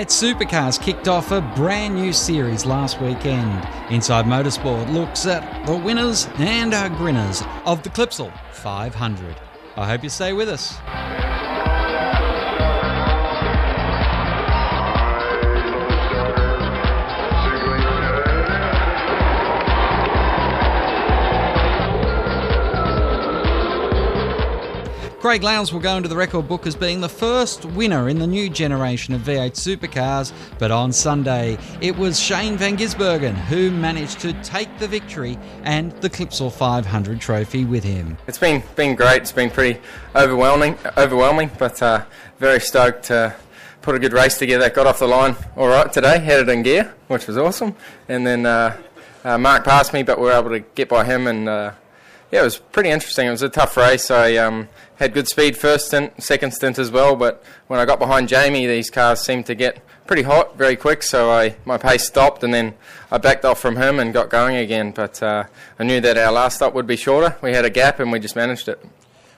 V8 Supercars kicked off a brand new series last weekend. Inside Motorsport looks at the winners and our grinners of the Clipsal 500. I hope you stay with us. Craig Lowndes will go into the record book as being the first winner in the new generation of V8 supercars, but on Sunday it was Shane Van Gisbergen who managed to take the victory and the Clipsal 500 trophy with him. It's been been great. It's been pretty overwhelming, overwhelming, but uh, very stoked to put a good race together. Got off the line all right today, had it in gear, which was awesome, and then uh, uh, Mark passed me, but we were able to get by him and uh, yeah, it was pretty interesting. It was a tough race. I um, had good speed first stint, second stint as well. But when I got behind Jamie, these cars seemed to get pretty hot very quick. So I my pace stopped, and then I backed off from him and got going again. But uh, I knew that our last stop would be shorter. We had a gap, and we just managed it.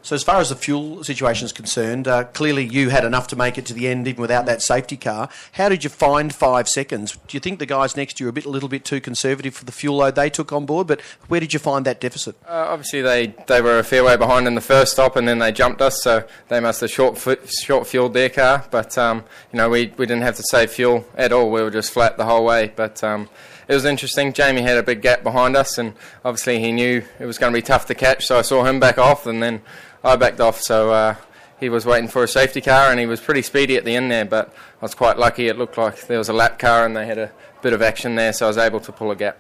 So, as far as the fuel situation is concerned, uh, clearly you had enough to make it to the end even without that safety car. How did you find five seconds? Do you think the guys next to you were a bit, a little bit too conservative for the fuel load they took on board? But where did you find that deficit? Uh, obviously, they, they were a fair way behind in the first stop, and then they jumped us, so they must have short short fueled their car. But um, you know, we we didn't have to save fuel at all. We were just flat the whole way. But um, it was interesting. Jamie had a big gap behind us, and obviously he knew it was going to be tough to catch. So I saw him back off, and then I backed off. So uh, he was waiting for a safety car, and he was pretty speedy at the end there. But I was quite lucky. It looked like there was a lap car, and they had a bit of action there, so I was able to pull a gap.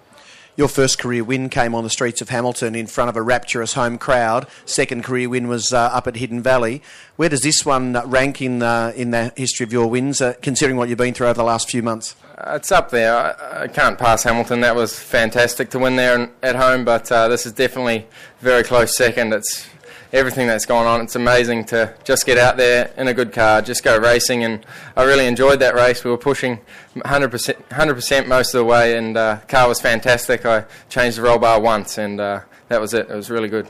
Your first career win came on the streets of Hamilton in front of a rapturous home crowd. Second career win was uh, up at Hidden Valley. Where does this one rank in uh, in the history of your wins, uh, considering what you've been through over the last few months? Uh, it's up there. I, I, can't pass Hamilton. That was fantastic to win there at home, but uh, this is definitely very close second. It's everything that's gone on. It's amazing to just get out there in a good car, just go racing, and I really enjoyed that race. We were pushing 100%, 100% most of the way, and uh, car was fantastic. I changed the roll bar once, and uh, that was it. It was really good.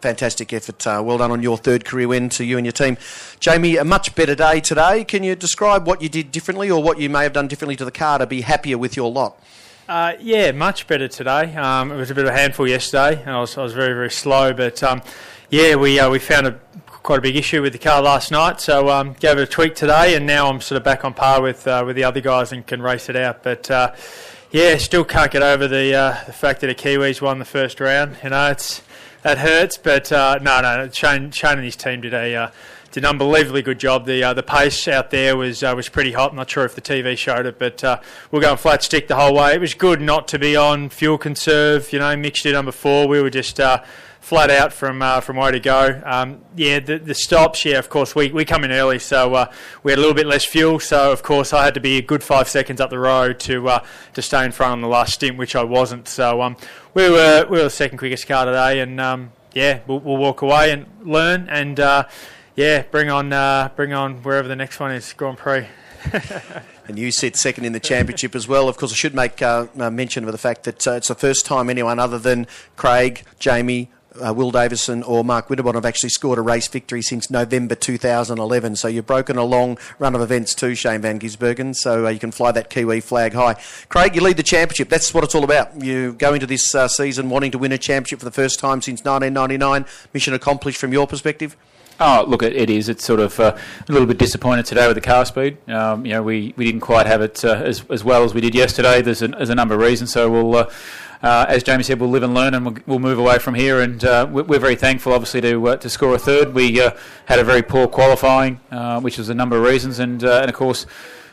Fantastic effort. Uh, well done on your third career win to you and your team. Jamie, a much better day today. Can you describe what you did differently or what you may have done differently to the car to be happier with your lot? Uh, yeah, much better today. Um, it was a bit of a handful yesterday, and I was, I was very, very slow. But um, yeah, we uh, we found a quite a big issue with the car last night, so um, gave it a tweak today, and now I'm sort of back on par with uh, with the other guys and can race it out. But uh, yeah, still can't get over the uh, the fact that the Kiwis won the first round. You know, it's that hurts, but uh, no, no, Shane, Shane and his team did a uh, did an unbelievably good job. The uh, the pace out there was uh, was pretty hot. I'm not sure if the TV showed it, but uh, we are going flat stick the whole way. It was good not to be on fuel conserve. You know, mixture number four. We were just flat out from uh, from where to go. Um, yeah, the, the, stops. Yeah, of course we, we come in early, so uh, we had a little bit less fuel. So of course I had to be a good five seconds up the road to uh, to stay in front on the last stint, which I wasn't. So um, we were we were the second quickest car today, and um, yeah, we'll, we'll, walk away and learn, and uh, yeah, bring on uh, bring on wherever the next one is, Grand Prix. and you sit second in the championship as well. Of course, I should make uh, mention of the fact that uh, it's the first time anyone other than Craig, Jamie, uh, Will Davison or Mark Winterbottom have actually scored a race victory since November 2011. So you've broken a long run of events too, Shane Van Gisbergen. So uh, you can fly that Kiwi flag high. Craig, you lead the championship. That's what it's all about. You go into this uh, season wanting to win a championship for the first time since 1999. Mission accomplished from your perspective. Oh, look, it is. It's sort of uh, a little bit disappointed today with the car speed. Um, you know, we, we didn't quite have it uh, as, as well as we did yesterday. There's a, there's a number of reasons. So we'll, uh, uh, as Jamie said, we'll live and learn, and we'll, we'll move away from here. And uh, we're very thankful, obviously, to uh, to score a third. We uh, had a very poor qualifying, uh, which was a number of reasons, and uh, and of course.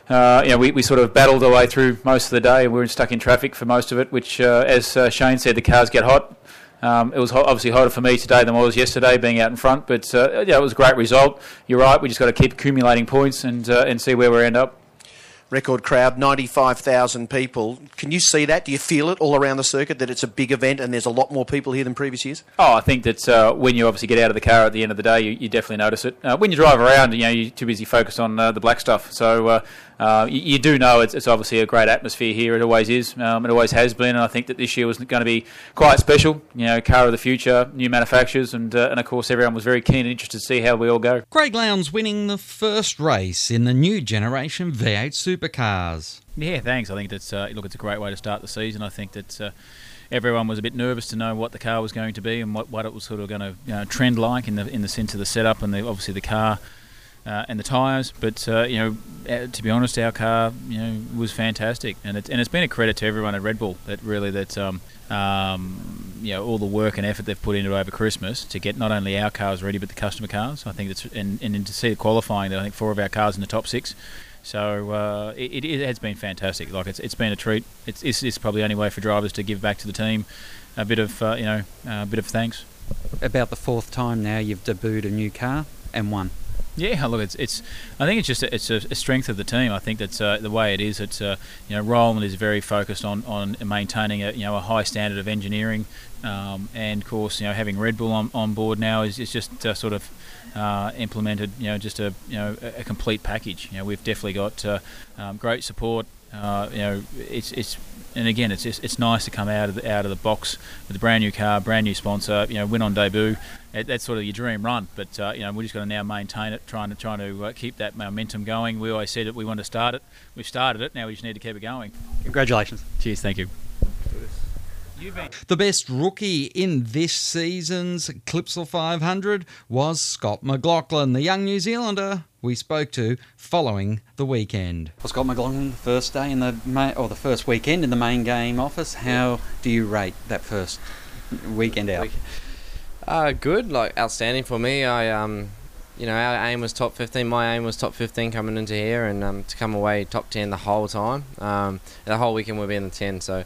Uh, you know, we, we sort of battled our way through most of the day, and we were stuck in traffic for most of it. Which, as Shane said, the cars get hot. Um, it was obviously hotter for me today than it was yesterday, being out in front. But yeah, it was a great result. You're right. We just got to keep accumulating points and and see where we end up record crowd, 95,000 people. Can you see that? Do you feel it all around the circuit that it's a big event and there's a lot more people here than previous years? Oh, I think that uh, when you obviously get out of the car at the end of the day, you, you definitely notice it. Uh, when you drive around, you know, you're too busy focused on uh, the black stuff. So uh, uh, you, you, do know it's, it's, obviously a great atmosphere here. It always is. Um, it always has been, and I think that this year was going to be quite special. You know, car of the future, new manufacturers, and uh, and of course everyone was very keen and interested to see how we all go. Craig Lowndes winning the first race in the new generation V8 Super. Supercars. Yeah, thanks. I think that's uh, look, it's a great way to start the season. I think that uh, everyone was a bit nervous to know what the car was going to be and what, what it was sort of going to you know, trend like in the in the sense of the setup and the, obviously the car. Uh, and the tyres, but uh, you know, uh, to be honest, our car, you know, was fantastic, and it's and it's been a credit to everyone at Red Bull that really that um, um, you know all the work and effort they've put into over Christmas to get not only our cars ready but the customer cars. I think it's and and to see the qualifying that I think four of our cars in the top six. So uh, it, it has been fantastic. Like it's, it's been a treat. It's, it's, it's probably the only way for drivers to give back to the team a bit of uh, you know a bit of thanks. About the fourth time now you've debuted a new car and won. Yeah, look, it's it's. I think it's just a, it's a, strength of the team. I think that's uh, the way it is. It's uh, you know Roland is very focused on, on maintaining a you know a high standard of engineering, um, and of course you know having Red Bull on, on board now is, is just uh, sort of uh, implemented you know just a you know a, complete package. You know we've definitely got uh, um, great support. Uh, you know it's it's and again, it's just, it's nice to come out of the, out of the box with a brand new car, brand new sponsor. You know, win on debut. It, that's sort of your dream run. But uh, you know, we're just going to now maintain it, trying to trying to uh, keep that momentum going. We always said that we want to start it. We've started it. Now we just need to keep it going. Congratulations. Cheers. Thank you. The best rookie in this season's Clipsal 500 was Scott McLaughlin, the young New Zealander we spoke to following the weekend. Well, Scott McLaughlin, the first day in the main, or the first weekend in the main game office. How do you rate that first weekend out? Uh, good, like outstanding for me. I um, you know, our aim was top 15. My aim was top 15 coming into here, and um, to come away top 10 the whole time. Um, the whole weekend we'll be in the 10, so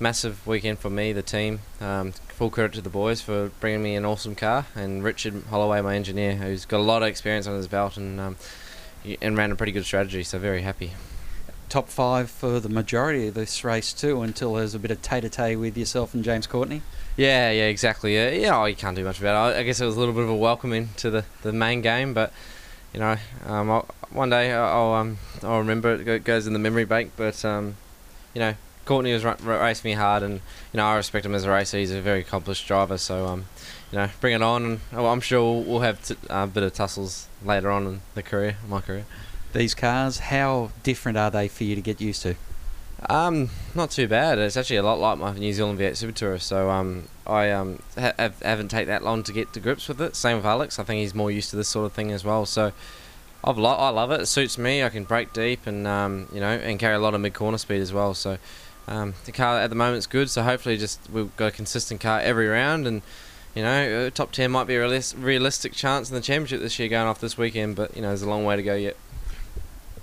massive weekend for me, the team. Um, full credit to the boys for bringing me an awesome car, and Richard Holloway, my engineer, who's got a lot of experience on his belt and um, and ran a pretty good strategy. So very happy. Top five for the majority of this race too, until there's a bit of tete-a-tete with yourself and James Courtney. Yeah, yeah, exactly. Yeah, yeah oh, you can't do much about it. I guess it was a little bit of a welcome into the, the main game, but you know, um, one day I'll um, I'll remember it. it goes in the memory bank, but um, you know, Courtney was racing me hard, and you know I respect him as a racer. He's a very accomplished driver, so um, you know, bring it on. And oh, I'm sure we'll have uh, a bit of tussles later on in the career, my career. These cars, how different are they for you to get used to? Um, not too bad. It's actually a lot like my New Zealand V8 Super Tourer. So um, I um ha- haven't taken that long to get to grips with it. Same with Alex. I think he's more used to this sort of thing as well. So I've lo- I love it. It suits me. I can brake deep and um, you know and carry a lot of mid corner speed as well. So um, the car at the moment is good, so hopefully just we've got a consistent car every round, and you know, uh, top ten might be a realistic chance in the championship this year going off this weekend, but you know, there's a long way to go yet.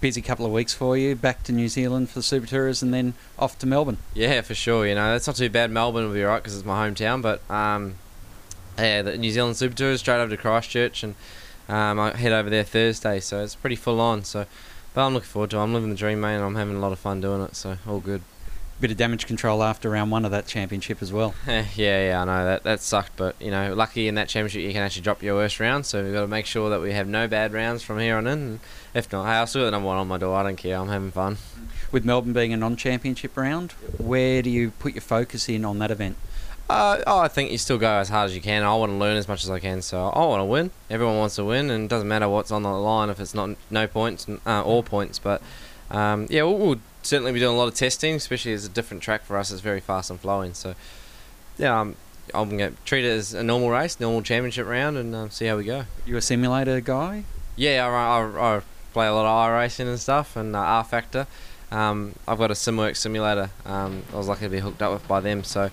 Busy couple of weeks for you, back to New Zealand for the Super Tours, and then off to Melbourne. Yeah, for sure. You know, that's not too bad. Melbourne will be alright because it's my hometown, but um, yeah, the New Zealand Super Tours straight over to Christchurch, and um, I head over there Thursday, so it's pretty full on. So, but I'm looking forward to. it. I'm living the dream, man. I'm having a lot of fun doing it, so all good bit of damage control after round one of that championship as well. yeah, yeah, I know that that sucked, but you know, lucky in that championship you can actually drop your worst round, so we've got to make sure that we have no bad rounds from here on in. If not, hey, I'll still got number one on my door. I don't care. I'm having fun. With Melbourne being a non-championship round, where do you put your focus in on that event? Uh, oh, I think you still go as hard as you can. I want to learn as much as I can, so I want to win. Everyone wants to win, and it doesn't matter what's on the line if it's not no points, uh, all points. But um, yeah, we'll, we'll certainly be doing a lot of testing, especially as a different track for us. It's very fast and flowing. So, yeah, um, I'm going to treat it as a normal race, normal championship round, and um, see how we go. You a simulator guy? Yeah, I, I, I play a lot of iRacing and stuff, and uh, Factor. Um, I've got a SimWorks simulator. Um, I was lucky to be hooked up with by them, so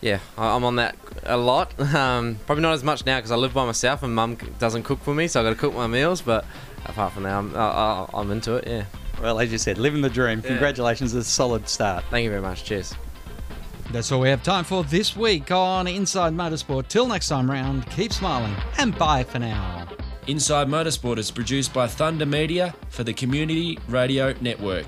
yeah, I, am on that a lot. Um, probably not as much now because I live by myself and Mum doesn't cook for me, so I got to cook my meals. But apart from that, I'm, I, I'm into it. Yeah. Well, as you said, living the dream. Congratulations, yeah. a solid start. Thank you very much. Cheers. That's all we have time for this week on Inside Motorsport. Till next time round, keep smiling and bye for now. Inside Motorsport is produced by Thunder Media for the Community Radio Network.